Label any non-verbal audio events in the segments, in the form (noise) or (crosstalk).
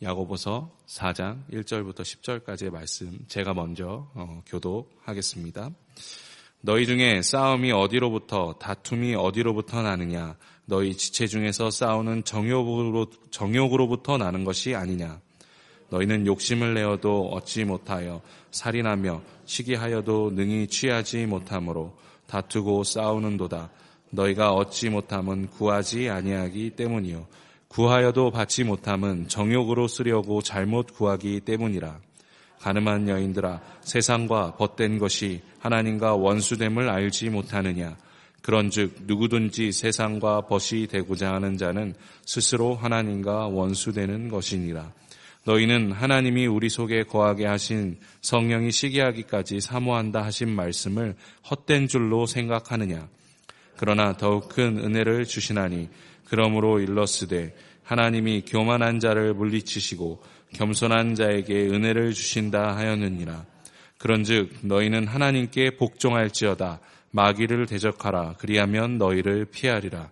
야고보서 4장 1절부터 10절까지의 말씀 제가 먼저 어, 교독하겠습니다. 너희 중에 싸움이 어디로부터 다툼이 어디로부터 나느냐? 너희 지체 중에서 싸우는 정욕으로, 정욕으로부터 나는 것이 아니냐? 너희는 욕심을 내어도 얻지 못하여 살인하며 시기하여도 능히 취하지 못하므로 다투고 싸우는도다. 너희가 얻지 못함은 구하지 아니하기 때문이요 구하여도 받지 못함은 정욕으로 쓰려고 잘못 구하기 때문이라. 가늠한 여인들아 세상과 벗된 것이 하나님과 원수됨을 알지 못하느냐? 그런즉 누구든지 세상과 벗이 되고자 하는 자는 스스로 하나님과 원수되는 것이니라. 너희는 하나님이 우리 속에 거하게 하신 성령이 시기하기까지 사모한다 하신 말씀을 헛된 줄로 생각하느냐? 그러나 더욱 큰 은혜를 주시나니 그러므로 일러스되 하나님이 교만한 자를 물리치시고 겸손한 자에게 은혜를 주신다 하였느니라. 그런즉 너희는 하나님께 복종할지어다 마귀를 대적하라 그리하면 너희를 피하리라.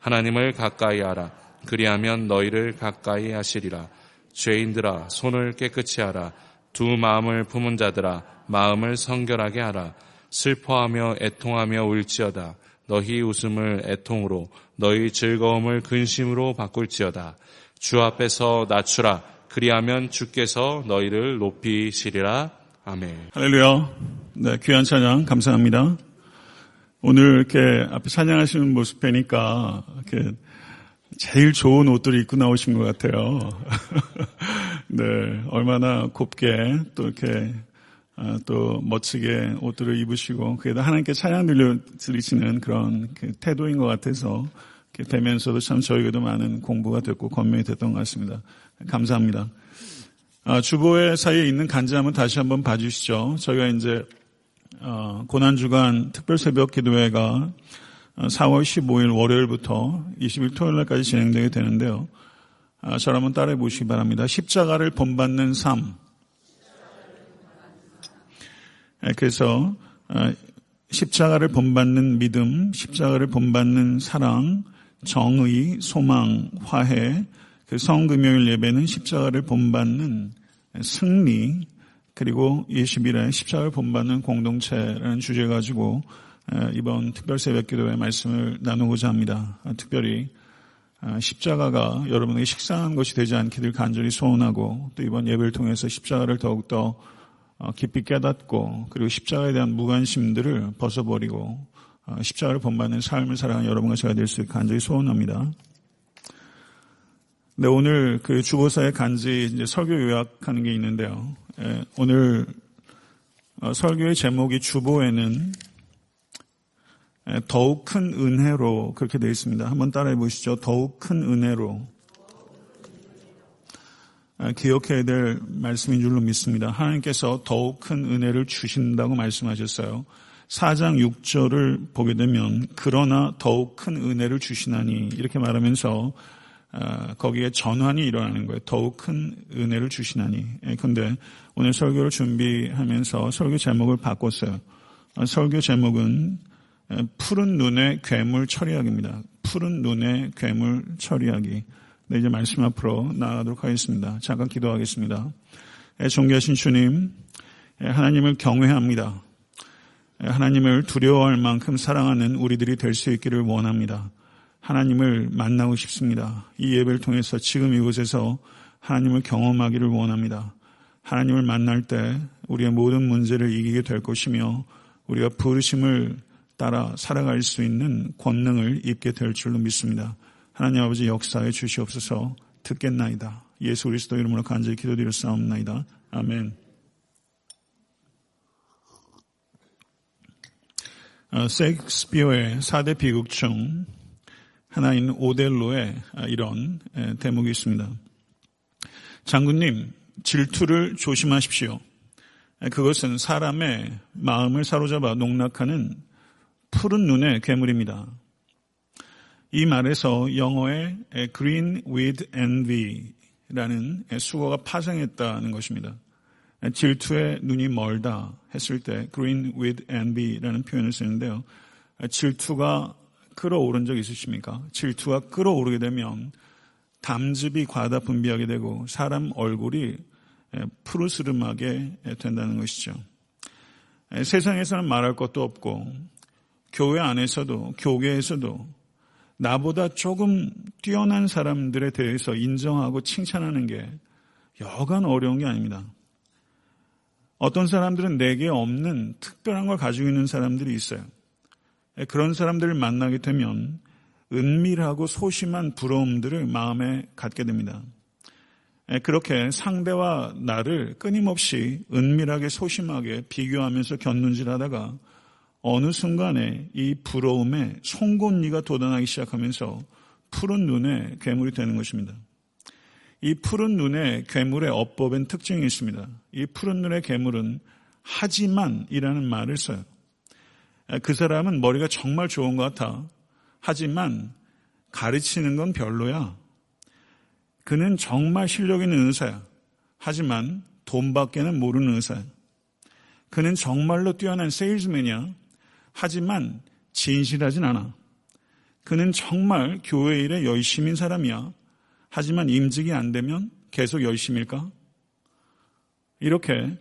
하나님을 가까이 하라 그리하면 너희를 가까이 하시리라. 죄인들아 손을 깨끗이 하라 두 마음을 품은 자들아 마음을 성결하게 하라 슬퍼하며 애통하며 울지어다 너희 웃음을 애통으로 너희 즐거움을 근심으로 바꿀지어다. 주 앞에서 낮추라. 그리하면 주께서 너희를 높이시리라. 아멘. 할렐루야. 네, 귀한 찬양 감사합니다. 오늘 이렇게 앞에 찬양하시는 모습 뵈니까 이렇게 제일 좋은 옷들을 입고 나오신 것 같아요. (laughs) 네, 얼마나 곱게 또 이렇게 아, 또 멋지게 옷들을 입으시고 그에다 하나님께 찬양 들려 드리시는 그런 그 태도인 것 같아서 되면서도 참 저에게도 많은 공부가 됐고 권면이 됐던 것 같습니다. 감사합니다. 아, 주보의 사이에 있는 간지함은 다시 한번 봐주시죠. 저희가 이제 어, 고난주간 특별 새벽 기도회가 4월 15일 월요일부터 20일 토요일 날까지 진행되게 되는데요. 아, 저를 한번 따라해 보시기 바랍니다. 십자가를 본받는 삶. 예, 그래서 어, 십자가를 본받는 믿음, 십자가를 본받는 사랑, 정의, 소망, 화해, 그 성금요일 예배는 십자가를 본받는 승리, 그리고 20일에 십자가를 본받는 공동체라는 주제 가지고 어, 이번 특별 새벽 기도의 말씀을 나누고자 합니다. 어, 특별히 십자가가 여러분에게 식상한 것이 되지 않기를 간절히 소원하고 또 이번 예배를 통해서 십자가를 더욱더 어, 깊이 깨닫고 그리고 십자가에 대한 무관심들을 벗어버리고 어, 십자가를 본받는 삶을 살아가는 여러분과 제가 될 수 있게 간절히 소원합니다. 네, 오늘 그 주보사의 간지 이제 설교 요약하는 게 있는데요. 예, 오늘 어, 설교의 제목이 주보에는 예, 더욱 큰 은혜로 그렇게 되어 있습니다. 한번 따라해 보시죠. 더욱 큰 은혜로. 아, 기억해야 될 말씀인 줄로 믿습니다. 하나님께서 더욱 큰 은혜를 주신다고 말씀하셨어요. 4장 6절을 보게 되면 그러나 더욱 큰 은혜를 주시나니 이렇게 말하면서 아, 거기에 전환이 일어나는 거예요. 더욱 큰 은혜를 주시나니. 그런데 오늘 설교를 준비하면서 설교 제목을 바꿨어요. 아, 설교 제목은 푸른 눈의 괴물 처리하기입니다. 푸른 눈의 괴물 처리하기. 네, 이제 말씀 앞으로 나아가도록 하겠습니다. 잠깐 기도하겠습니다. 예, 존귀하신 주님, 예, 하나님을 경외합니다. 예, 하나님을 두려워할 만큼 사랑하는 우리들이 될 수 있기를 원합니다. 하나님을 만나고 싶습니다. 이 예배를 통해서 지금 이곳에서 하나님을 경험하기를 원합니다. 하나님을 만날 때 우리의 모든 문제를 이기게 될 것이며 우리가 부르심을 따라 살아갈 수 있는 권능을 입게 될 줄로 믿습니다. 하나님 아버지 역사에 주시옵소서 듣겠나이다. 예수 그리스도 이름으로 간절히 기도드렸사옵나이다. 아멘. 어, 세익스피어의 4대 비극 중 하나인 오델로의 이런 대목이 있습니다. 장군님, 질투를 조심하십시오. 그것은 사람의 마음을 사로잡아 농락하는 푸른 눈의 괴물입니다. 이 말에서 영어의 green with envy라는 수거가 파생했다는 것입니다. 질투에 눈이 멀다 했을 때 green with envy라는 표현을 쓰는데요. 질투가 끌어오른 적 있으십니까? 질투가 끌어오르게 되면 담즙이 과다 분비하게 되고 사람 얼굴이 푸르스름하게 된다는 것이죠. 세상에서는 말할 것도 없고 교회 안에서도 교계에서도 나보다 조금 뛰어난 사람들에 대해서 인정하고 칭찬하는 게 여간 어려운 게 아닙니다. 어떤 사람들은 내게 없는 특별한 걸 가지고 있는 사람들이 있어요. 그런 사람들을 만나게 되면 은밀하고 소심한 부러움들을 마음에 갖게 됩니다. 그렇게 상대와 나를 끊임없이 은밀하게 소심하게 비교하면서 견눈질 하다가 어느 순간에 이 부러움에 송곳니가 돋아나기 시작하면서 푸른 눈에 괴물이 되는 것입니다. 이 푸른 눈에 괴물의 어법엔 특징이 있습니다. 이 푸른 눈의 괴물은 하지만이라는 말을 써요. 그 사람은 머리가 정말 좋은 것 같아. 하지만 가르치는 건 별로야. 그는 정말 실력 있는 의사야. 하지만 돈밖에는 모르는 의사야. 그는 정말로 뛰어난 세일즈맨이야. 하지만 진실하진 않아. 그는 정말 교회 일에 열심인 사람이야. 하지만 임직이 안 되면 계속 열심일까? 이렇게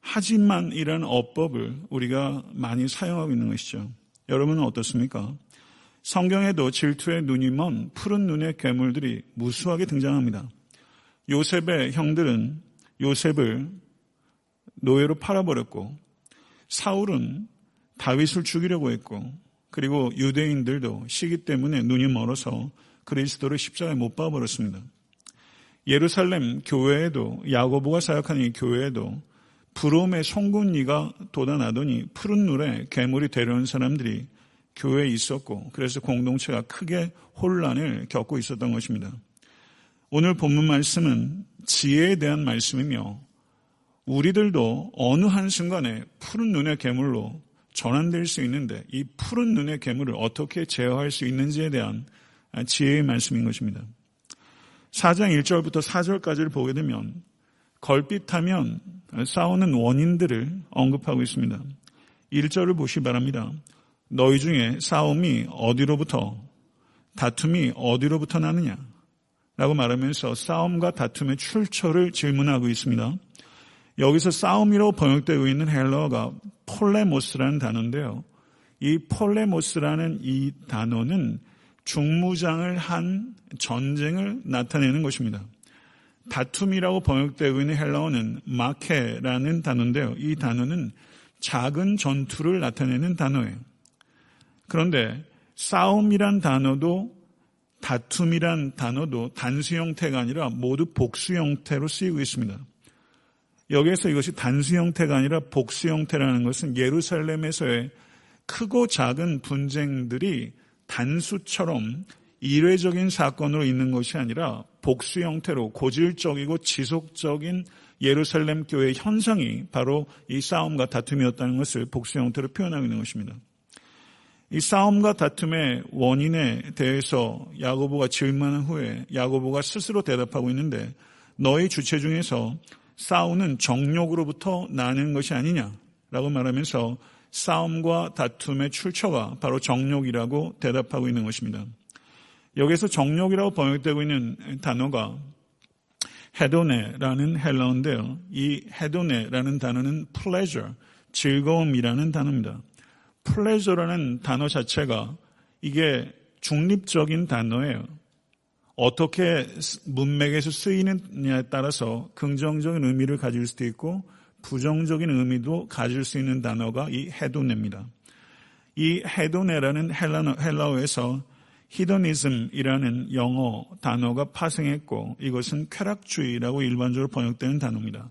하지만 이라는 어법을 우리가 많이 사용하고 있는 것이죠. 여러분은 어떻습니까? 성경에도 질투의 눈이 먼 푸른 눈의 괴물들이 무수하게 등장합니다. 요셉의 형들은 요셉을 노예로 팔아버렸고 사울은 다윗을 죽이려고 했고 그리고 유대인들도 시기 때문에 눈이 멀어서 그리스도를 십자가에 못 박아버렸습니다. 예루살렘 교회에도 야고보가 사역하는 이 교회에도 부러움의 송곳니가 돋아나더니 푸른 눈에 괴물이 되려는 사람들이 교회에 있었고 그래서 공동체가 크게 혼란을 겪고 있었던 것입니다. 오늘 본문 말씀은 지혜에 대한 말씀이며 우리들도 어느 한순간에 푸른 눈의 괴물로 전환될 수 있는데 이 푸른 눈의 괴물을 어떻게 제어할 수 있는지에 대한 지혜의 말씀인 것입니다. 4장 1절부터 4절까지를 보게 되면 걸핏하면 싸우는 원인들을 언급하고 있습니다. 1절을 보시 바랍니다. 너희 중에 싸움이 어디로부터 다툼이 어디로부터 나느냐 라고 말하면서 싸움과 다툼의 출처를 질문하고 있습니다. 여기서 싸움이라고 번역되고 있는 헬러가 폴레모스라는 단어인데요. 이 폴레모스라는 이 단어는 중무장을 한 전쟁을 나타내는 것입니다. 다툼이라고 번역되고 있는 헬라어는 마케라는 단어인데요. 이 단어는 작은 전투를 나타내는 단어예요. 그런데 싸움이란 단어도 다툼이란 단어도 단수 형태가 아니라 모두 복수 형태로 쓰이고 있습니다. 여기에서 이것이 단수 형태가 아니라 복수 형태라는 것은 예루살렘에서의 크고 작은 분쟁들이 단수처럼 일회적인 사건으로 있는 것이 아니라 복수 형태로 고질적이고 지속적인 예루살렘 교회의 현상이 바로 이 싸움과 다툼이었다는 것을 복수 형태로 표현하고 있는 것입니다. 이 싸움과 다툼의 원인에 대해서 야고보가 질문한 후에 야고보가 스스로 대답하고 있는데 너희 주체 중에서 싸우는 정욕으로부터 나는 것이 아니냐라고 말하면서 싸움과 다툼의 출처가 바로 정욕이라고 대답하고 있는 것입니다. 여기서 정욕이라고 번역되고 있는 단어가 헤도네라는 헬라어인데요. 이 헤도네라는 단어는 pleasure, 즐거움이라는 단어입니다. 플레저라는 단어 자체가 이게 중립적인 단어예요. 어떻게 문맥에서 쓰이느냐에 따라서 긍정적인 의미를 가질 수도 있고 부정적인 의미도 가질 수 있는 단어가 이 헤도네입니다. 이 헤도네라는 헬라어에서 히더니즘이라는 영어 단어가 파생했고 이것은 쾌락주의라고 일반적으로 번역되는 단어입니다.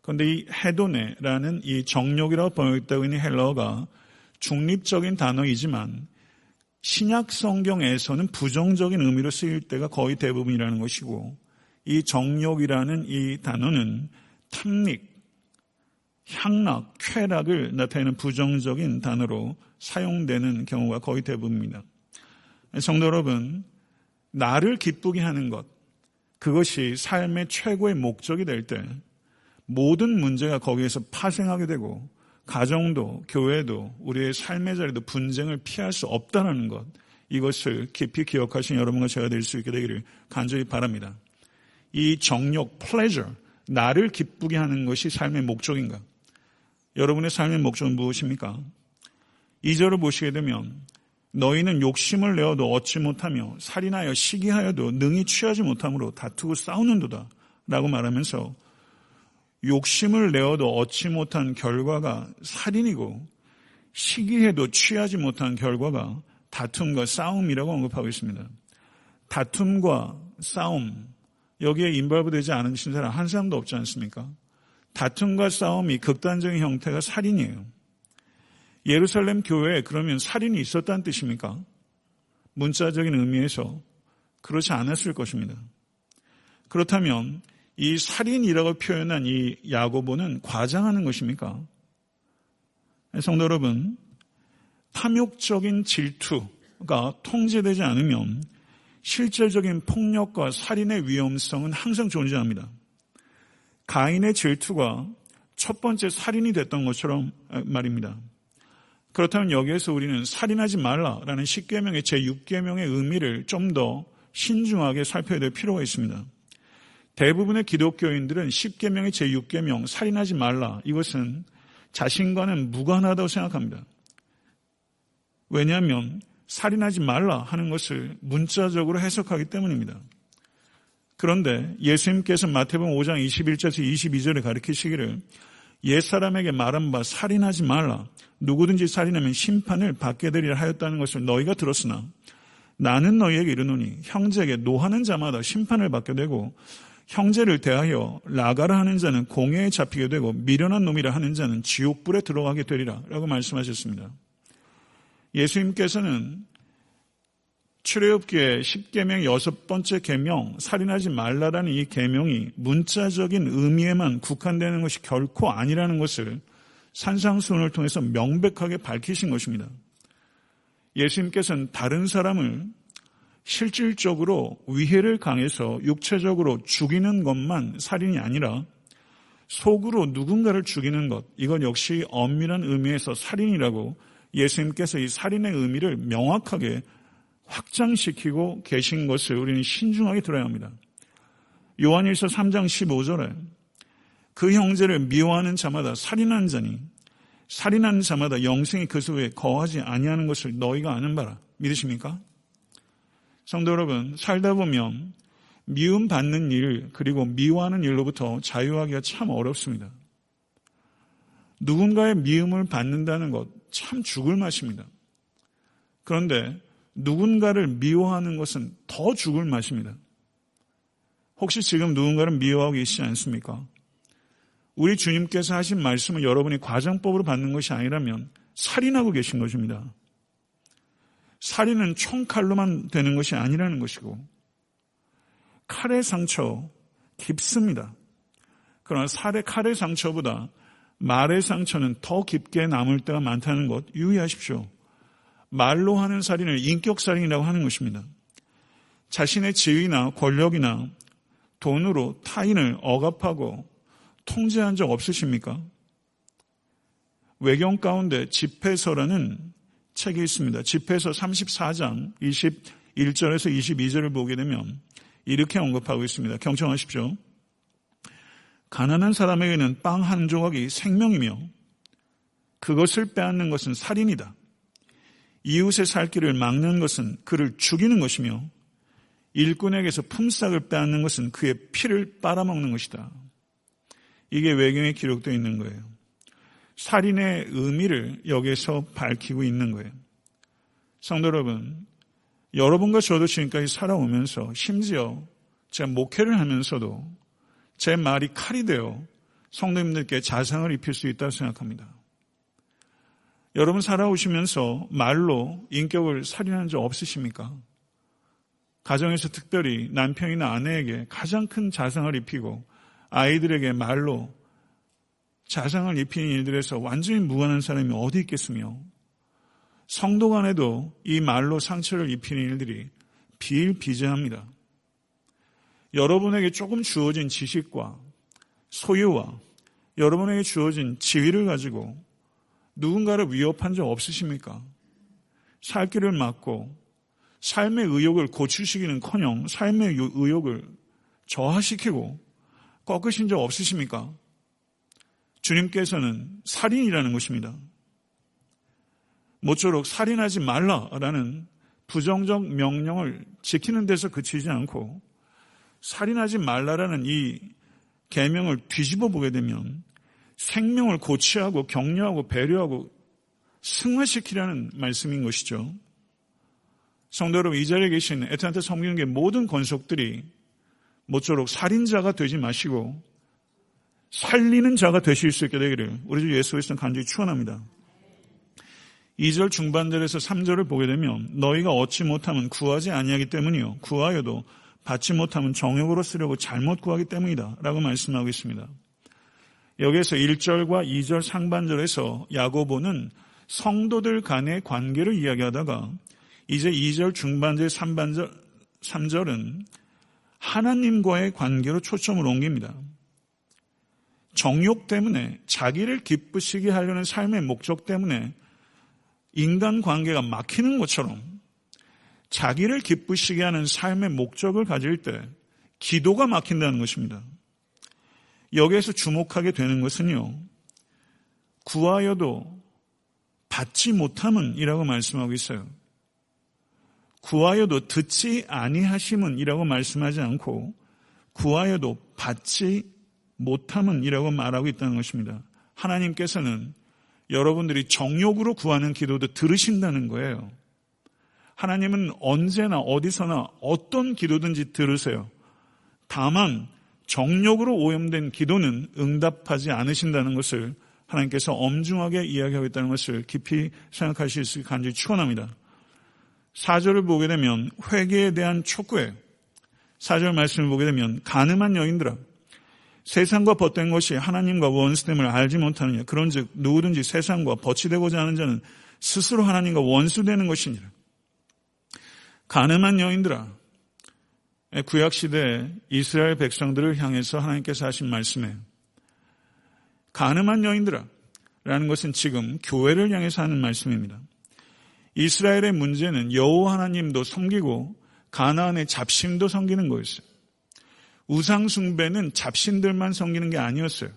그런데 이 헤도네라는 이 정욕이라고 번역되고 있는 헬라어가 중립적인 단어이지만 신약 성경에서는 부정적인 의미로 쓰일 때가 거의 대부분이라는 것이고 이 정욕이라는 이 단어는 탐닉, 향락, 쾌락을 나타내는 부정적인 단어로 사용되는 경우가 거의 대부분입니다. 성도 여러분, 나를 기쁘게 하는 것, 그것이 삶의 최고의 목적이 될 때 모든 문제가 거기에서 파생하게 되고 가정도 교회도 우리의 삶의 자리도 분쟁을 피할 수 없다는 것 이것을 깊이 기억하신 여러분과 제가 될 수 있게 되기를 간절히 바랍니다. 이 정욕, pleasure, 나를 기쁘게 하는 것이 삶의 목적인가? 여러분의 삶의 목적은 무엇입니까? 이절을 보시게 되면 너희는 욕심을 내어도 얻지 못하며 살인하여 시기하여도 능히 취하지 못함으로 다투고 싸우는도다 라고 말하면서 욕심을 내어도 얻지 못한 결과가 살인이고 시기해도 취하지 못한 결과가 다툼과 싸움이라고 언급하고 있습니다. 다툼과 싸움 여기에 인발부되지 않으신 사람 한 사람도 없지 않습니까? 다툼과 싸움이 극단적인 형태가 살인이에요. 예루살렘 교회에 그러면 살인이 있었다는 뜻입니까? 문자적인 의미에서 그렇지 않았을 것입니다. 그렇다면 이 살인이라고 표현한 이 야고보는 과장하는 것입니까? 성도 여러분, 탐욕적인 질투가 통제되지 않으면 실질적인 폭력과 살인의 위험성은 항상 존재합니다. 가인의 질투가 첫 번째 살인이 됐던 것처럼 말입니다. 그렇다면 여기에서 우리는 살인하지 말라라는 10계명의 제6계명의 의미를 좀 더 신중하게 살펴야 될 필요가 있습니다. 대부분의 기독교인들은 10계명의 제6계명 살인하지 말라 이것은 자신과는 무관하다고 생각합니다. 왜냐하면 살인하지 말라 하는 것을 문자적으로 해석하기 때문입니다. 그런데 예수님께서 마태복음 5장 21절에서 22절에 가르치시기를 옛사람에게 말한 바 살인하지 말라. 누구든지 살인하면 심판을 받게 되리라 하였다는 것을 너희가 들었으나 나는 너희에게 이르노니 형제에게 노하는 자마다 심판을 받게 되고 형제를 대하여 나가라 하는 자는 공회에 잡히게 되고 미련한 놈이라 하는 자는 지옥불에 들어가게 되리라 라고 말씀하셨습니다. 예수님께서는 출애굽기의 10계명 여섯 번째 계명 살인하지 말라라는 이 계명이 문자적인 의미에만 국한되는 것이 결코 아니라는 것을 산상수훈을 통해서 명백하게 밝히신 것입니다. 예수님께서는 다른 사람을 실질적으로 위해를 강해서 육체적으로 죽이는 것만 살인이 아니라 속으로 누군가를 죽이는 것, 이건 역시 엄밀한 의미에서 살인이라고 예수님께서 이 살인의 의미를 명확하게 확장시키고 계신 것을 우리는 신중하게 들어야 합니다. 요한일서 3장 15절에 그 형제를 미워하는 자마다 살인한 자니 살인하는 자마다 영생이 그 속에 거하지 아니하는 것을 너희가 아는 바라. 믿으십니까? 성도 여러분, 살다 보면 미움 받는 일 그리고 미워하는 일로부터 자유하기가 참 어렵습니다. 누군가의 미움을 받는다는 것 참 죽을 맛입니다. 그런데 누군가를 미워하는 것은 더 죽을 맛입니다. 혹시 지금 누군가를 미워하고 계시지 않습니까? 우리 주님께서 하신 말씀을 여러분이 과정법으로 받는 것이 아니라면 살인하고 계신 것입니다. 살인은 총칼로만 되는 것이 아니라는 것이고 칼의 상처 깊습니다. 그러나 살의 칼의 상처보다 말의 상처는 더 깊게 남을 때가 많다는 것 유의하십시오. 말로 하는 살인을 인격살인이라고 하는 것입니다. 자신의 지위나 권력이나 돈으로 타인을 억압하고 통제한 적 없으십니까? 외경 가운데 집회서라는 책이 있습니다. 집회서 34장 21절에서 22절을 보게 되면 이렇게 언급하고 있습니다. 경청하십시오. 가난한 사람에게는 빵 한 조각이 생명이며 그것을 빼앗는 것은 살인이다. 이웃의 살 길을 막는 것은 그를 죽이는 것이며 일꾼에게서 품삯을 빼앗는 것은 그의 피를 빨아먹는 것이다. 이게 외경에 기록되어 있는 거예요. 살인의 의미를 여기서 밝히고 있는 거예요. 성도 여러분, 여러분과 저도 지금까지 살아오면서 심지어 제가 목회를 하면서도 제 말이 칼이 되어 성도님들께 자상을 입힐 수 있다고 생각합니다. 여러분 살아오시면서 말로 인격을 살인한 적 없으십니까? 가정에서 특별히 남편이나 아내에게 가장 큰 자상을 입히고 아이들에게 말로 자상을 입히는 일들에서 완전히 무관한 사람이 어디 있겠으며 성도 간에도 이 말로 상처를 입히는 일들이 비일비재합니다. 여러분에게 조금 주어진 지식과 소유와 여러분에게 주어진 지위를 가지고 누군가를 위협한 적 없으십니까? 살 길을 막고 삶의 의욕을 고추시기는 커녕 삶의 의욕을 저하시키고 꺾으신 적 없으십니까? 주님께서는 살인이라는 것입니다. 모쪼록 살인하지 말라라는 부정적 명령을 지키는 데서 그치지 않고 살인하지 말라라는 이 계명을 뒤집어 보게 되면 생명을 고취하고 격려하고 배려하고 승화시키라는 말씀인 것이죠. 성도 여러분, 이 자리에 계신 에트한테 섬기는 모든 권속들이 모쪼록 살인자가 되지 마시고 살리는 자가 되실 수 있게 되기를 우리 주 예수 그리스도 간절히 축원합니다. 2절 중반절에서 3절을 보게 되면 너희가 얻지 못하면 구하지 아니하기 때문이요 구하여도 받지 못하면 정욕으로 쓰려고 잘못 구하기 때문이다 라고 말씀하고 있습니다. 여기에서 1절과 2절 상반절에서 야고보는 성도들 간의 관계를 이야기하다가 이제 2절 중반절 3반절 3절은 하나님과의 관계로 초점을 옮깁니다. 정욕 때문에 자기를 기쁘시게 하려는 삶의 목적 때문에 인간 관계가 막히는 것처럼 자기를 기쁘시게 하는 삶의 목적을 가질 때 기도가 막힌다는 것입니다. 여기에서 주목하게 되는 것은요, 구하여도 받지 못함은 이라고 말씀하고 있어요. 구하여도 듣지 아니하심은 이라고 말씀하지 않고 구하여도 받지 못함은 이라고 말하고 있다는 것입니다. 하나님께서는 여러분들이 정욕으로 구하는 기도도 들으신다는 거예요. 하나님은 언제나 어디서나 어떤 기도든지 들으세요. 다만 정욕으로 오염된 기도는 응답하지 않으신다는 것을 하나님께서 엄중하게 이야기하고 있다는 것을 깊이 생각하실 수 있게 간절히 축원합니다. 사절을 보게 되면 회개에 대한 촉구에 사절 말씀을 보게 되면 가늠한 여인들아 세상과 벗된 것이 하나님과 원수됨을 알지 못하느냐 그런즉 누구든지 세상과 벗이 되고자 하는 자는 스스로 하나님과 원수되는 것이니라. 가늠한 여인들아 구약 시대 이스라엘 백성들을 향해서 하나님께서 하신 말씀에 가늠한 여인들아 라는 것은 지금 교회를 향해서 하는 말씀입니다. 이스라엘의 문제는 여호와 하나님도 섬기고 가나안의 잡신도 섬기는 거였어요. 우상 숭배는 잡신들만 섬기는 게 아니었어요.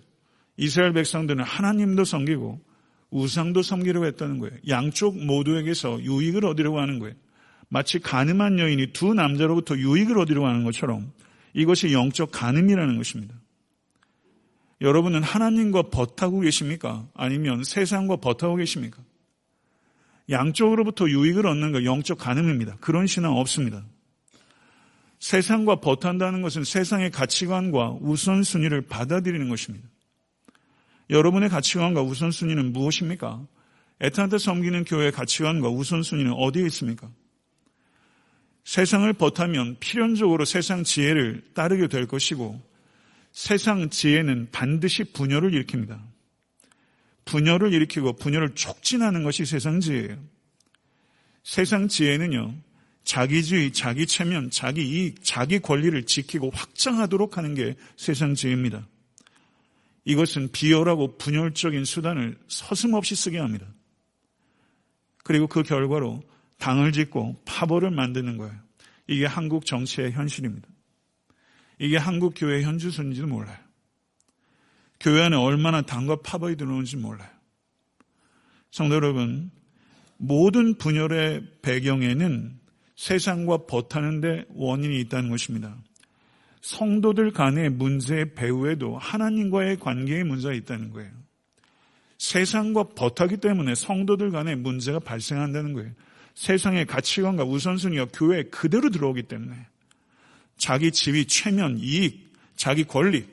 이스라엘 백성들은 하나님도 섬기고 우상도 섬기려고 했다는 거예요. 양쪽 모두에게서 유익을 얻으려고 하는 거예요. 마치 가늠한 여인이 두 남자로부터 유익을 얻으려고 하는 것처럼 이것이 영적 가늠이라는 것입니다. 여러분은 하나님과 버타고 계십니까? 아니면 세상과 버타고 계십니까? 양쪽으로부터 유익을 얻는 것 영적 가늠입니다. 그런 신앙 없습니다. 세상과 버탄다는 것은 세상의 가치관과 우선순위를 받아들이는 것입니다. 여러분의 가치관과 우선순위는 무엇입니까? 에탄한테 섬기는 교회의 가치관과 우선순위는 어디에 있습니까? 세상을 버타면 필연적으로 세상 지혜를 따르게 될 것이고 세상 지혜는 반드시 분열을 일으킵니다. 분열을 일으키고 분열을 촉진하는 것이 세상 지혜예요. 세상 지혜는요, 자기주의, 자기 체면, 자기 이익, 자기 권리를 지키고 확장하도록 하는 게 세상 지혜입니다. 이것은 비열하고 분열적인 수단을 서슴없이 쓰게 합니다. 그리고 그 결과로 당을 짓고 파벌을 만드는 거예요. 이게 한국 정치의 현실입니다. 이게 한국 교회 현주소인지도 몰라요. 교회 안에 얼마나 당과 파벌이 들어오는지 몰라요. 성도 여러분, 모든 분열의 배경에는 세상과 버타는데 원인이 있다는 것입니다. 성도들 간의 문제의 배후에도 하나님과의 관계의 문제가 있다는 거예요. 세상과 버타기 때문에 성도들 간의 문제가 발생한다는 거예요. 세상의 가치관과 우선순위가 교회에 그대로 들어오기 때문에 자기 지위, 최면, 이익, 자기 권리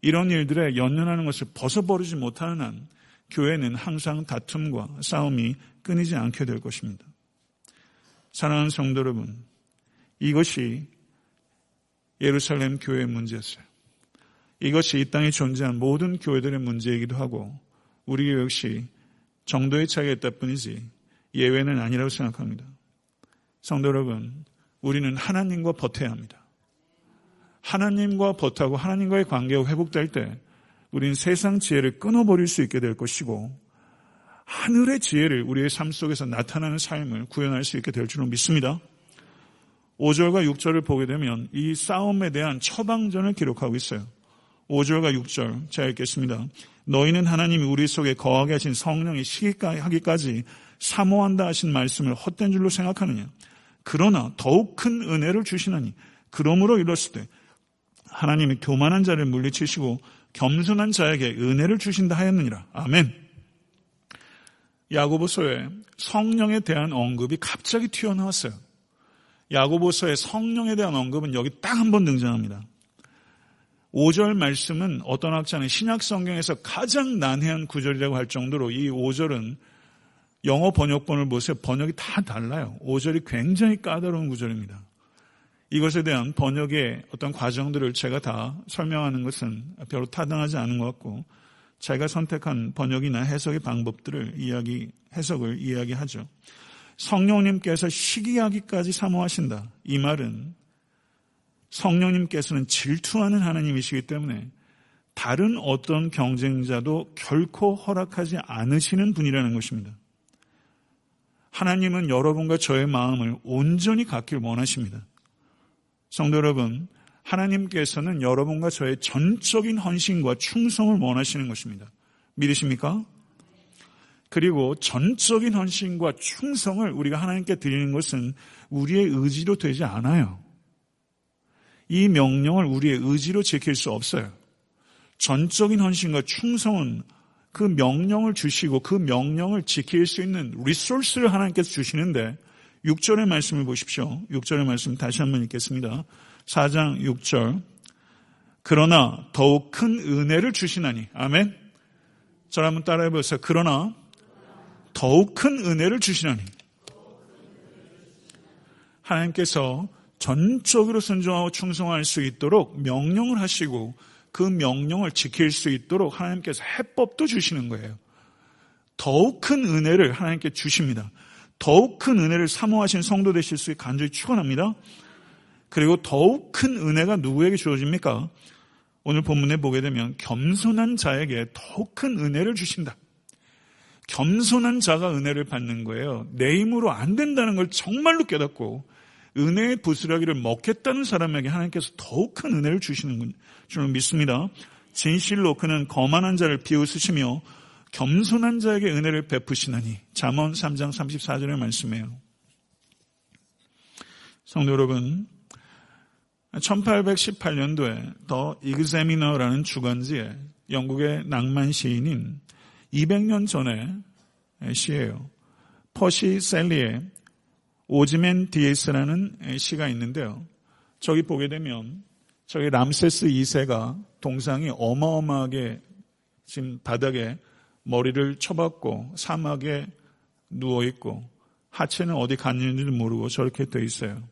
이런 일들에 연연하는 것을 벗어버리지 못하는 한 교회는 항상 다툼과 싸움이 끊이지 않게 될 것입니다. 사랑하는 성도 여러분, 이것이 예루살렘 교회의 문제였어요. 이것이 이 땅에 존재한 모든 교회들의 문제이기도 하고 우리 역시 정도의 차이가 있다 뿐이지 예외는 아니라고 생각합니다. 성도 여러분, 우리는 하나님과 버텨야 합니다. 하나님과 버하고 하나님과의 관계가 회복될 때 우리는 세상 지혜를 끊어버릴 수 있게 될 것이고 하늘의 지혜를 우리의 삶 속에서 나타나는 삶을 구현할 수 있게 될 줄로 믿습니다. 5절과 6절을 보게 되면 이 싸움에 대한 처방전을 기록하고 있어요. 5절과 6절 제가 읽겠습니다. 너희는 하나님이 우리 속에 거하게 하신 성령이 시기하기까지 사모한다 하신 말씀을 헛된 줄로 생각하느냐. 그러나 더욱 큰 은혜를 주시나니 그러므로 이뤘을 때 하나님이 교만한 자를 물리치시고 겸손한 자에게 은혜를 주신다 하였느니라. 아멘. 야고보서에 성령에 대한 언급이 갑자기 튀어나왔어요. 야고보서의 성령에 대한 언급은 여기 딱 한 번 등장합니다. 5절 말씀은 어떤 학자는 신약 성경에서 가장 난해한 구절이라고 할 정도로 이 5절은 영어 번역본을 보세요. 번역이 다 달라요. 5절이 굉장히 까다로운 구절입니다. 이것에 대한 번역의 어떤 과정들을 제가 다 설명하는 것은 별로 타당하지 않은 것 같고 제가 선택한 번역이나 해석의 방법들을 이야기, 해석을 이야기하죠. 성령님께서 시기하기까지 사모하신다. 이 말은 성령님께서는 질투하는 하나님이시기 때문에 다른 어떤 경쟁자도 결코 허락하지 않으시는 분이라는 것입니다. 하나님은 여러분과 저의 마음을 온전히 갖길 원하십니다. 성도 여러분, 하나님께서는 여러분과 저의 전적인 헌신과 충성을 원하시는 것입니다. 믿으십니까? 그리고 전적인 헌신과 충성을 우리가 하나님께 드리는 것은 우리의 의지로 되지 않아요. 이 명령을 우리의 의지로 지킬 수 없어요. 전적인 헌신과 충성은 그 명령을 주시고 그 명령을 지킬 수 있는 리소스를 하나님께서 주시는데 6절의 말씀을 보십시오. 6절의 말씀 다시 한번 읽겠습니다. 4장 6절. 그러나 더욱 큰 은혜를 주시나니. 아멘. 저를 한번 따라해 보세요. 그러나 더욱 큰 은혜를 주시나니. 하나님께서 전적으로 순종하고 충성할 수 있도록 명령을 하시고 그 명령을 지킬 수 있도록 하나님께서 해법도 주시는 거예요. 더욱 큰 은혜를 하나님께 주십니다. 더욱 큰 은혜를 사모하신 성도 되실 수 간절히 축원합니다. 그리고 더욱 큰 은혜가 누구에게 주어집니까? 오늘 본문에 보게 되면 겸손한 자에게 더욱 큰 은혜를 주신다. 겸손한 자가 은혜를 받는 거예요. 내 힘으로 안 된다는 걸 정말로 깨닫고 은혜의 부스러기를 먹겠다는 사람에게 하나님께서 더욱 큰 은혜를 주시는 줄 믿습니다. 진실로 그는 거만한 자를 비웃으시며 겸손한 자에게 은혜를 베푸시나니 잠언 3장 34절의 말씀이에요. 성도 여러분, 1818년도에 더 이그제미너라는 주간지에 영국의 낭만 시인인 200년 전에 시예요. 퍼시 셸리의 오즈맨디아스라는 시가 있는데요. 저기 보게 되면 저기 람세스 2세가 동상이 어마어마하게 지금 바닥에 머리를 처박고 사막에 누워 있고 하체는 어디 갔는지도 모르고 저렇게 돼 있어요.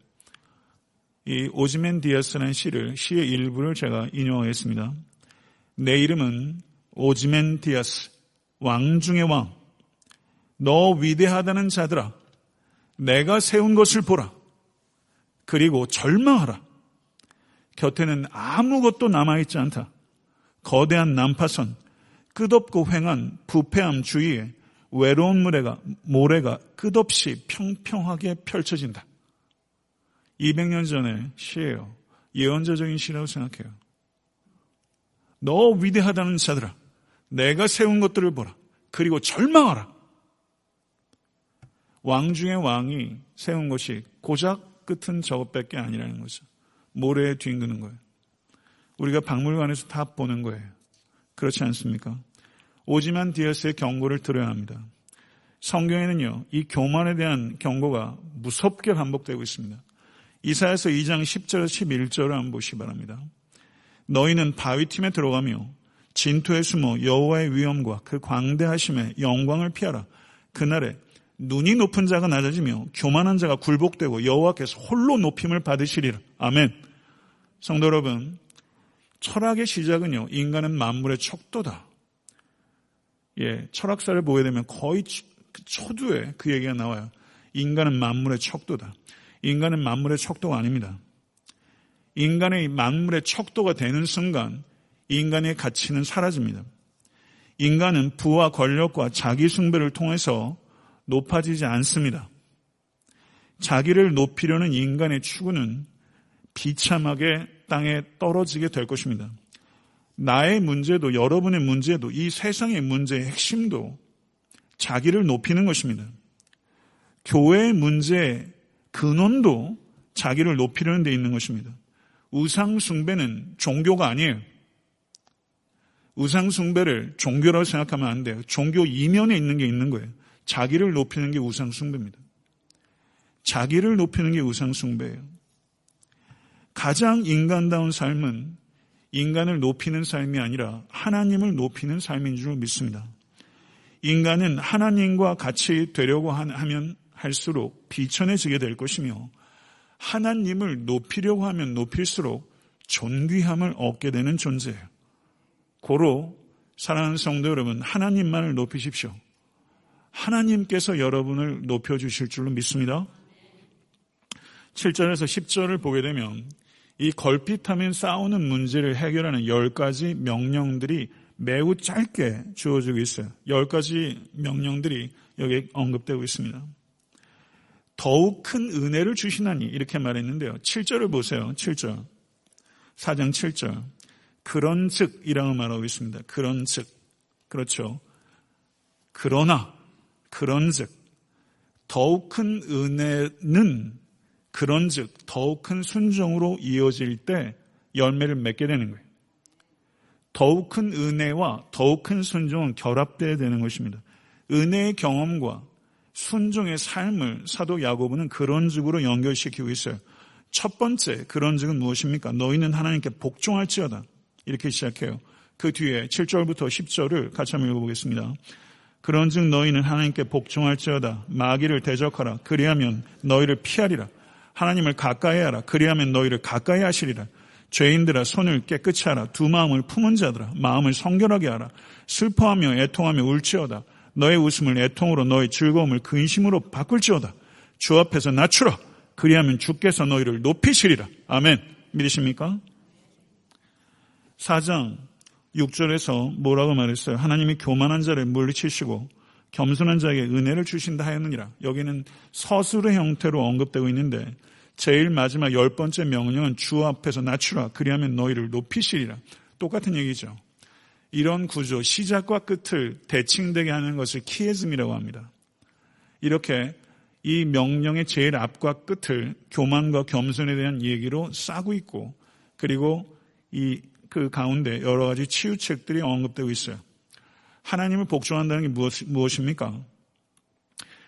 이 오즈맨디아스라는 시를 시의 일부를 제가 인용하겠습니다. 내 이름은 오즈맨 디아스 왕 중의 왕. 너 위대하다는 자들아 내가 세운 것을 보라. 그리고 절망하라. 곁에는 아무것도 남아있지 않다. 거대한 난파선, 끝없고 횡한 부패함 주위에 외로운 모래가, 모래가 끝없이 평평하게 펼쳐진다. 200년 전에 시예요. 예언자적인 시라고 생각해요. 너 위대하다는 자들아, 내가 세운 것들을 보라. 그리고 절망하라. 왕 중의 왕이 세운 것이 고작 끝은 저것밖에 아니라는 거죠. 모래에 뒹그는 거예요. 우리가 박물관에서 다 보는 거예요. 그렇지 않습니까? 오지만 디어스의 경고를 들어야 합니다. 성경에는요, 이 교만에 대한 경고가 무섭게 반복되고 있습니다. 이사에서 2장 10절, 11절을 한번 보시기 바랍니다. 너희는 바위 팀에 들어가며 진토에 숨어 여호와의 위엄과 그 광대하심의 영광을 피하라. 그날에 눈이 높은 자가 낮아지며 교만한 자가 굴복되고 여호와께서 홀로 높임을 받으시리라. 아멘. 성도 여러분, 철학의 시작은요, 인간은 만물의 척도다. 예, 철학사를 보게 되면 거의 그 초두에 그 얘기가 나와요. 인간은 만물의 척도다. 인간은 만물의 척도가 아닙니다. 인간의 만물의 척도가 되는 순간 인간의 가치는 사라집니다. 인간은 부와 권력과 자기 숭배를 통해서 높아지지 않습니다. 자기를 높이려는 인간의 추구는 비참하게 땅에 떨어지게 될 것입니다. 나의 문제도 여러분의 문제도 이 세상의 문제의 핵심도 자기를 높이는 것입니다. 교회의 문제의 근원도 자기를 높이려는 데 있는 것입니다. 우상숭배는 종교가 아니에요. 우상숭배를 종교라고 생각하면 안 돼요. 종교 이면에 있는 게 있는 거예요. 자기를 높이는 게 우상숭배입니다. 자기를 높이는 게 우상숭배예요. 가장 인간다운 삶은 인간을 높이는 삶이 아니라 하나님을 높이는 삶인 줄 믿습니다. 인간은 하나님과 같이 되려고 하면 할수록 비천해지게 될 것이며 하나님을 높이려고 하면 높일수록 존귀함을 얻게 되는 존재예요. 고로 사랑하는 성도 여러분, 하나님만을 높이십시오. 하나님께서 여러분을 높여주실 줄로 믿습니다. 7절에서 10절을 보게 되면 이 걸핏하면 싸우는 문제를 해결하는 10가지 명령들이 매우 짧게 주어지고 있어요. 10가지 명령들이 여기에 언급되고 있습니다. 더욱 큰 은혜를 주시나니 이렇게 말했는데요. 7절을 보세요. 7절. 4장 7절. 그런 즉이라고 말하고 있습니다. 그런 즉. 그렇죠. 그러나 그런 즉 더욱 큰 은혜는 그런 즉 더욱 큰 순종으로 이어질 때 열매를 맺게 되는 거예요. 더욱 큰 은혜와 더욱 큰 순종은 결합되어야 되는 것입니다. 은혜의 경험과 순종의 삶을 사도 야고보는 그런 즉으로 연결시키고 있어요. 첫 번째 그런 즉은 무엇입니까? 너희는 하나님께 복종할지어다. 이렇게 시작해요. 그 뒤에 7절부터 10절을 같이 한번 읽어보겠습니다. 그런즉 너희는 하나님께 복종할지어다. 마귀를 대적하라. 그리하면 너희를 피하리라. 하나님을 가까이 하라. 그리하면 너희를 가까이 하시리라. 죄인들아 손을 깨끗이 하라. 두 마음을 품은 자들아 마음을 성결하게 하라. 슬퍼하며 애통하며 울지어다. 너의 웃음을 애통으로 너의 즐거움을 근심으로 바꿀지어다. 주 앞에서 낮추라. 그리하면 주께서 너희를 높이시리라. 아멘. 믿으십니까? 4장 6절에서 뭐라고 말했어요? 하나님이 교만한 자를 물리치시고 겸손한 자에게 은혜를 주신다 하였느니라. 여기는 서술의 형태로 언급되고 있는데 제일 마지막 열 번째 명령은 주 앞에서 낮추라. 그리하면 너희를 높이시리라. 똑같은 얘기죠. 이런 구조, 시작과 끝을 대칭되게 하는 것을 키에즘이라고 합니다. 이렇게 이 명령의 제일 앞과 끝을 교만과 겸손에 대한 얘기로 싸고 있고 그리고 이 그 가운데 여러 가지 치유책들이 언급되고 있어요. 하나님을 복종한다는 게 무엇, 무엇입니까?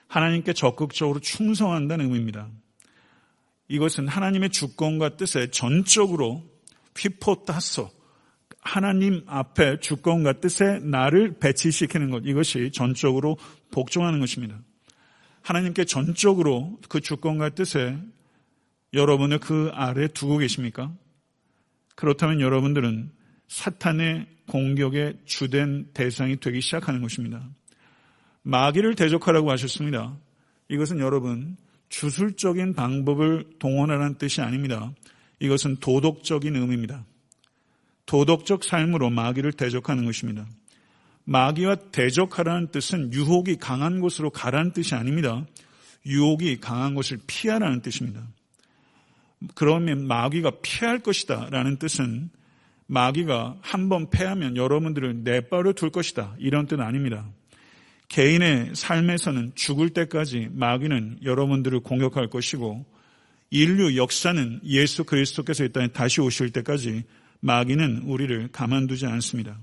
하나님께 적극적으로 충성한다는 의미입니다. 이것은 하나님의 주권과 뜻에 전적으로 휘포따서 하나님 앞에 주권과 뜻에 나를 배치시키는 것 이것이 전적으로 복종하는 것입니다. 하나님께 전적으로 그 주권과 뜻에 여러분을 그 아래 두고 계십니까? 그렇다면 여러분들은 사탄의 공격의 주된 대상이 되기 시작하는 것입니다. 마귀를 대적하라고 하셨습니다. 이것은 여러분 주술적인 방법을 동원하라는 뜻이 아닙니다. 이것은 도덕적인 의미입니다. 도덕적 삶으로 마귀를 대적하는 것입니다. 마귀와 대적하라는 뜻은 유혹이 강한 곳으로 가라는 뜻이 아닙니다. 유혹이 강한 곳을 피하라는 뜻입니다. 그러면 마귀가 피할 것이다 라는 뜻은 마귀가 한 번 패하면 여러분들을 내버려 둘 것이다 이런 뜻 아닙니다. 개인의 삶에서는 죽을 때까지 마귀는 여러분들을 공격할 것이고 인류 역사는 예수 그리스도께서 이 땅에 다시 오실 때까지 마귀는 우리를 가만두지 않습니다.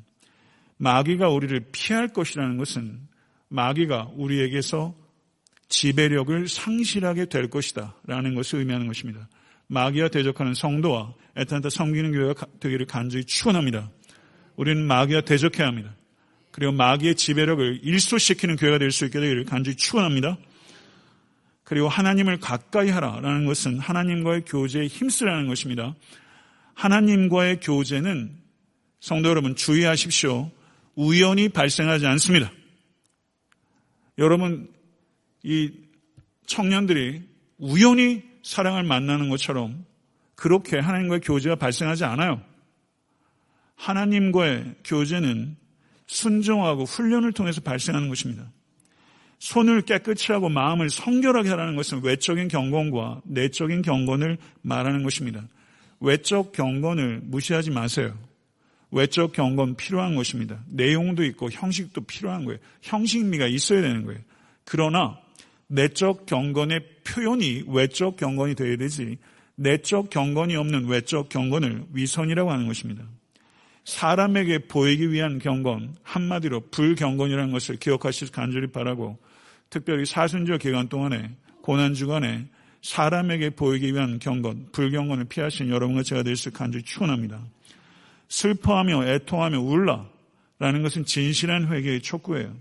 마귀가 우리를 피할 것이라는 것은 마귀가 우리에게서 지배력을 상실하게 될 것이다 라는 것을 의미하는 것입니다. 마귀와 대적하는 성도와 애타한테 섬기는 교회가 되기를 간절히 축원합니다. 우리는 마귀와 대적해야 합니다. 그리고 마귀의 지배력을 일소시키는 교회가 될 수 있게 되기를 간절히 축원합니다. 그리고 하나님을 가까이 하라라는 것은 하나님과의 교제에 힘쓰라는 것입니다. 하나님과의 교제는 성도 여러분 주의하십시오. 우연히 발생하지 않습니다. 여러분 이 청년들이 우연히 사랑을 만나는 것처럼 그렇게 하나님과의 교제가 발생하지 않아요. 하나님과의 교제는 순종하고 훈련을 통해서 발생하는 것입니다. 손을 깨끗이 하고 마음을 성결하게 하라는 것은 외적인 경건과 내적인 경건을 말하는 것입니다. 외적 경건을 무시하지 마세요. 외적 경건 필요한 것입니다. 내용도 있고 형식도 필요한 거예요. 형식미가 있어야 되는 거예요. 그러나 내적 경건의 표현이 외적 경건이 되어야 되지 내적 경건이 없는 외적 경건을 위선이라고 하는 것입니다. 사람에게 보이기 위한 경건, 한마디로 불경건이라는 것을 기억하시길 간절히 바라고 특별히 사순절 기간 동안에 고난 주간에 사람에게 보이기 위한 경건, 불경건을 피하신 여러분과 제가 될수 간절히 축원합니다. 슬퍼하며 애통하며 울라라는 것은 진실한 회개의 촉구예요.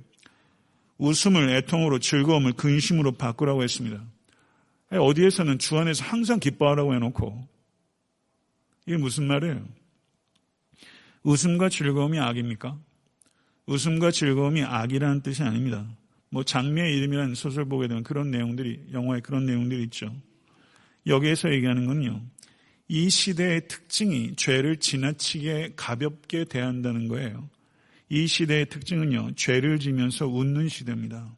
웃음을 애통으로 즐거움을 근심으로 바꾸라고 했습니다. 어디에서는 주 안에서 항상 기뻐하라고 해놓고 이게 무슨 말이에요? 웃음과 즐거움이 악입니까? 웃음과 즐거움이 악이라는 뜻이 아닙니다. 뭐 장미의 이름이라는 소설 보게 되면 그런 내용들이 영화에 그런 내용들이 있죠. 여기에서 얘기하는 건요. 이 시대의 특징이 죄를 지나치게 가볍게 대한다는 거예요. 이 시대의 특징은요. 죄를 지면서 웃는 시대입니다.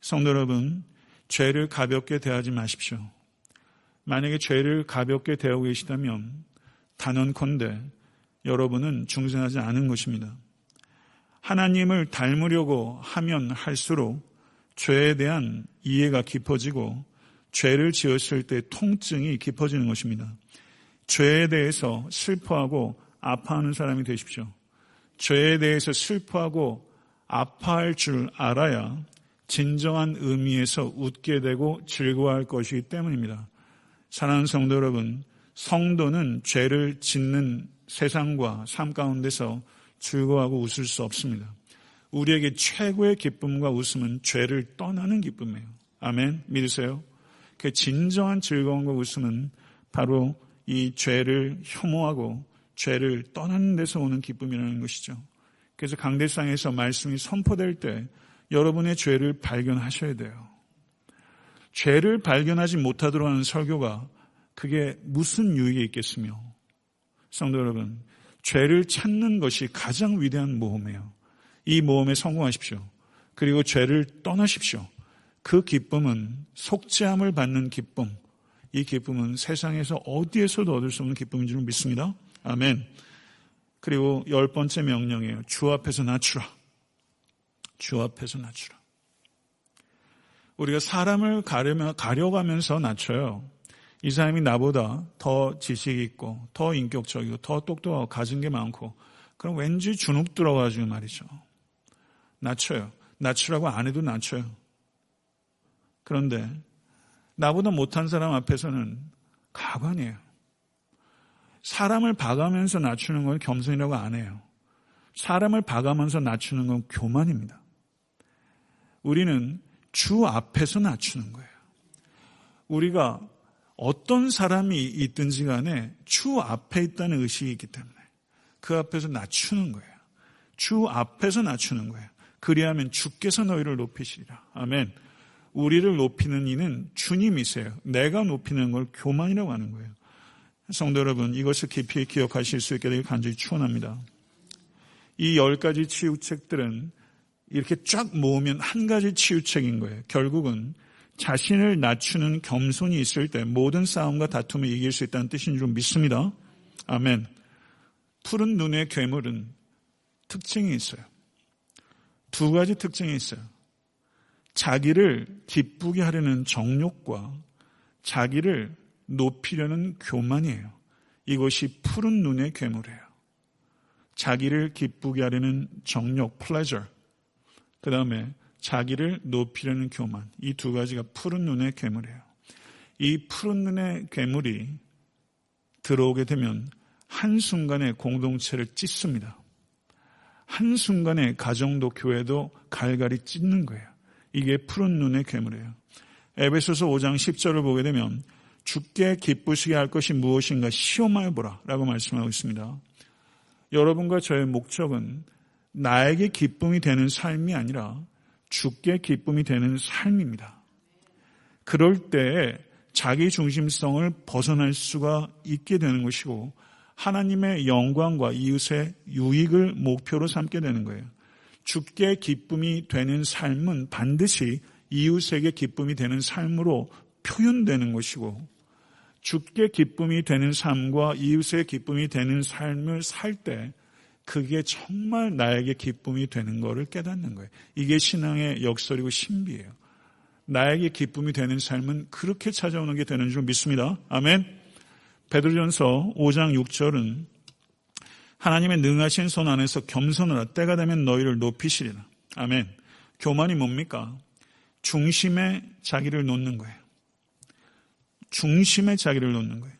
성도 여러분, 죄를 가볍게 대하지 마십시오. 만약에 죄를 가볍게 대하고 계시다면 단언컨대 여러분은 중생하지 않은 것입니다. 하나님을 닮으려고 하면 할수록 죄에 대한 이해가 깊어지고 죄를 지었을 때 통증이 깊어지는 것입니다. 죄에 대해서 슬퍼하고 아파하는 사람이 되십시오. 죄에 대해서 슬퍼하고 아파할 줄 알아야 진정한 의미에서 웃게 되고 즐거워할 것이기 때문입니다. 사랑하는 성도 여러분, 성도는 죄를 짓는 세상과 삶 가운데서 즐거워하고 웃을 수 없습니다. 우리에게 최고의 기쁨과 웃음은 죄를 떠나는 기쁨이에요. 아멘. 믿으세요? 그 진정한 즐거움과 웃음은 바로 이 죄를 혐오하고 죄를 떠나는 데서 오는 기쁨이라는 것이죠. 그래서 강대상에서 말씀이 선포될 때 여러분의 죄를 발견하셔야 돼요. 죄를 발견하지 못하도록 하는 설교가 그게 무슨 유익이 있겠으며 성도 여러분 죄를 찾는 것이 가장 위대한 모험이에요. 이 모험에 성공하십시오. 그리고 죄를 떠나십시오. 그 기쁨은 속죄함을 받는 기쁨. 이 기쁨은 세상에서 어디에서도 얻을 수 없는 기쁨인 줄 믿습니다. 아멘. 그리고 열 번째 명령이에요. 주 앞에서 낮추라. 주 앞에서 낮추라. 우리가 사람을 가려면, 가려가면서 낮춰요. 이 사람이 나보다 더 지식이 있고, 더 인격적이고, 더 똑똑하고, 가진 게 많고, 그럼 왠지 주눅 들어가지고 말이죠. 낮춰요. 낮추라고 안 해도 낮춰요. 그런데, 나보다 못한 사람 앞에서는 가관이에요. 사람을 봐가면서 낮추는 건 겸손이라고 안 해요. 사람을 봐가면서 낮추는 건 교만입니다. 우리는 주 앞에서 낮추는 거예요. 우리가 어떤 사람이 있든지 간에 주 앞에 있다는 의식이 있기 때문에 그 앞에서 낮추는 거예요. 주 앞에서 낮추는 거예요. 그리하면 주께서 너희를 높이시리라. 아멘. 우리를 높이는 이는 주님이세요. 내가 높이는 걸 교만이라고 하는 거예요. 성도 여러분, 이것을 깊이 기억하실 수 있게 되길 간절히 축원합니다. 이 열 가지 치유책들은 이렇게 쫙 모으면 한 가지 치유책인 거예요. 결국은 자신을 낮추는 겸손이 있을 때 모든 싸움과 다툼을 이길 수 있다는 뜻인 줄 믿습니다. 아멘. 푸른 눈의 괴물은 특징이 있어요. 두 가지 특징이 있어요. 자기를 기쁘게 하려는 정욕과 자기를 높이려는 교만이에요. 이것이 푸른 눈의 괴물이에요. 자기를 기쁘게 하려는 정욕, pleasure. 그 다음에 자기를 높이려는 교만. 이 두 가지가 푸른 눈의 괴물이에요. 이 푸른 눈의 괴물이 들어오게 되면 한순간에 공동체를 찢습니다. 한순간에 가정도 교회도 갈갈이 찢는 거예요. 이게 푸른 눈의 괴물이에요. 에베소서 5장 10절을 보게 되면 죽게 기쁘시게 할 것이 무엇인가 시험하여 보라 라고 말씀하고 있습니다. 여러분과 저의 목적은 나에게 기쁨이 되는 삶이 아니라 주께 기쁨이 되는 삶입니다. 그럴 때 자기 중심성을 벗어날 수가 있게 되는 것이고 하나님의 영광과 이웃의 유익을 목표로 삼게 되는 거예요. 주께 기쁨이 되는 삶은 반드시 이웃에게 기쁨이 되는 삶으로 표현되는 것이고 주께 기쁨이 되는 삶과 이웃의 기쁨이 되는 삶을 살 때 그게 정말 나에게 기쁨이 되는 것을 깨닫는 거예요. 이게 신앙의 역설이고 신비예요. 나에게 기쁨이 되는 삶은 그렇게 찾아오는 게 되는 줄 믿습니다. 아멘. 베드로전서 5장 6절은 하나님의 능하신 손 안에서 겸손하라 때가 되면 너희를 높이시리라. 아멘. 교만이 뭡니까? 중심에 자기를 놓는 거예요. 중심에 자기를 놓는 거예요.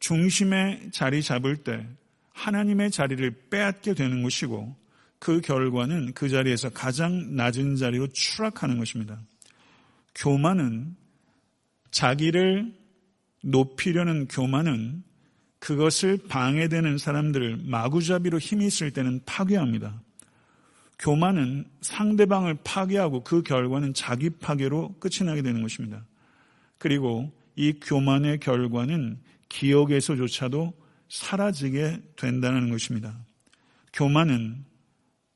중심에 자리 잡을 때 하나님의 자리를 빼앗게 되는 것이고 그 결과는 그 자리에서 가장 낮은 자리로 추락하는 것입니다. 교만은 자기를 높이려는 교만은 그것을 방해되는 사람들을 마구잡이로 힘이 있을 때는 파괴합니다. 교만은 상대방을 파괴하고 그 결과는 자기 파괴로 끝이 나게 되는 것입니다. 그리고 이 교만의 결과는 기억에서조차도 사라지게 된다는 것입니다. 교만은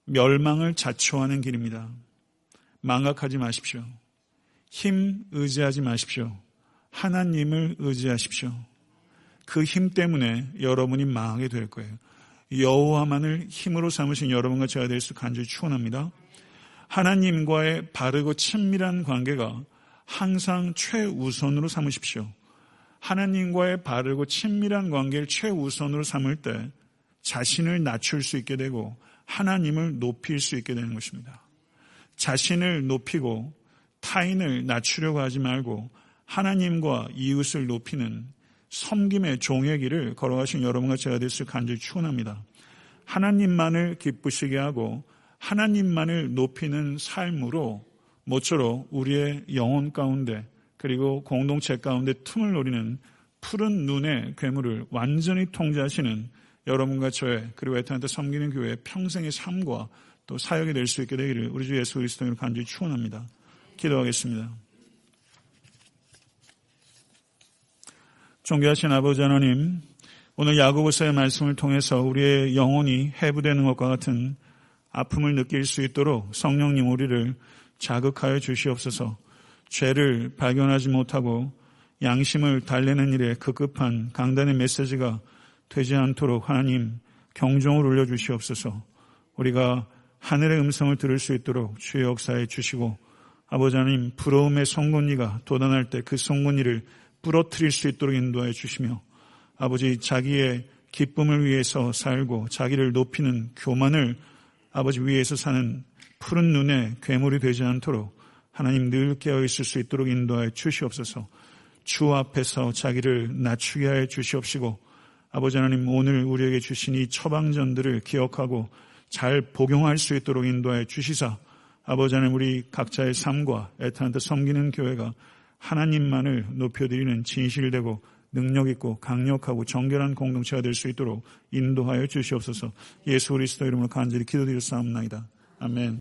멸망을 자초하는 길입니다. 망각하지 마십시오. 힘 의지하지 마십시오. 하나님을 의지하십시오. 그 힘 때문에 여러분이 망하게 될 거예요. 여호와만을 힘으로 삼으신 여러분과 제가 될 수 간절히 축원합니다. 하나님과의 바르고 친밀한 관계가 항상 최우선으로 삼으십시오. 하나님과의 바르고 친밀한 관계를 최우선으로 삼을 때 자신을 낮출 수 있게 되고 하나님을 높일 수 있게 되는 것입니다. 자신을 높이고 타인을 낮추려고 하지 말고 하나님과 이웃을 높이는 섬김의 종의 길을 걸어가신 여러분과 제가 될수 간절히 축원합니다. 하나님만을 기쁘시게 하고 하나님만을 높이는 삶으로 모쪼록 우리의 영혼 가운데 그리고 공동체 가운데 틈을 노리는 푸른 눈의 괴물을 완전히 통제하시는 여러분과 저의 그리고 에탄한테 섬기는 교회의 평생의 삶과 또 사역이 될 수 있게 되기를 우리 주 예수 그리스도로 간절히 축원합니다. 기도하겠습니다. 존귀하신 아버지 하나님, 오늘 야고보서의 말씀을 통해서 우리의 영혼이 해부되는 것과 같은 아픔을 느낄 수 있도록 성령님 우리를 자극하여 주시옵소서. 죄를 발견하지 못하고 양심을 달래는 일에 급급한 강단의 메시지가 되지 않도록 하나님 경종을 울려 주시옵소서. 우리가 하늘의 음성을 들을 수 있도록 주의 역사에 주시고 아버지 하나님 부러움의 성군이가 도단할 때 그 성군이를 부러뜨릴 수 있도록 인도하여 주시며 아버지 자기의 기쁨을 위해서 살고 자기를 높이는 교만을 아버지 위해서 사는 푸른 눈에 괴물이 되지 않도록 하나님 늘 깨어 있을 수 있도록 인도하여 주시옵소서. 주 앞에서 자기를 낮추게 하여 주시옵시고 아버지 하나님 오늘 우리에게 주신 이 처방전들을 기억하고 잘 복용할 수 있도록 인도하여 주시사 아버지 하나님 우리 각자의 삶과 애타한테 섬기는 교회가 하나님만을 높여드리는 진실되고 능력있고 강력하고 정결한 공동체가 될 수 있도록 인도하여 주시옵소서 예수 그리스도 이름으로 간절히 기도드릴 사옵나이다. 아멘.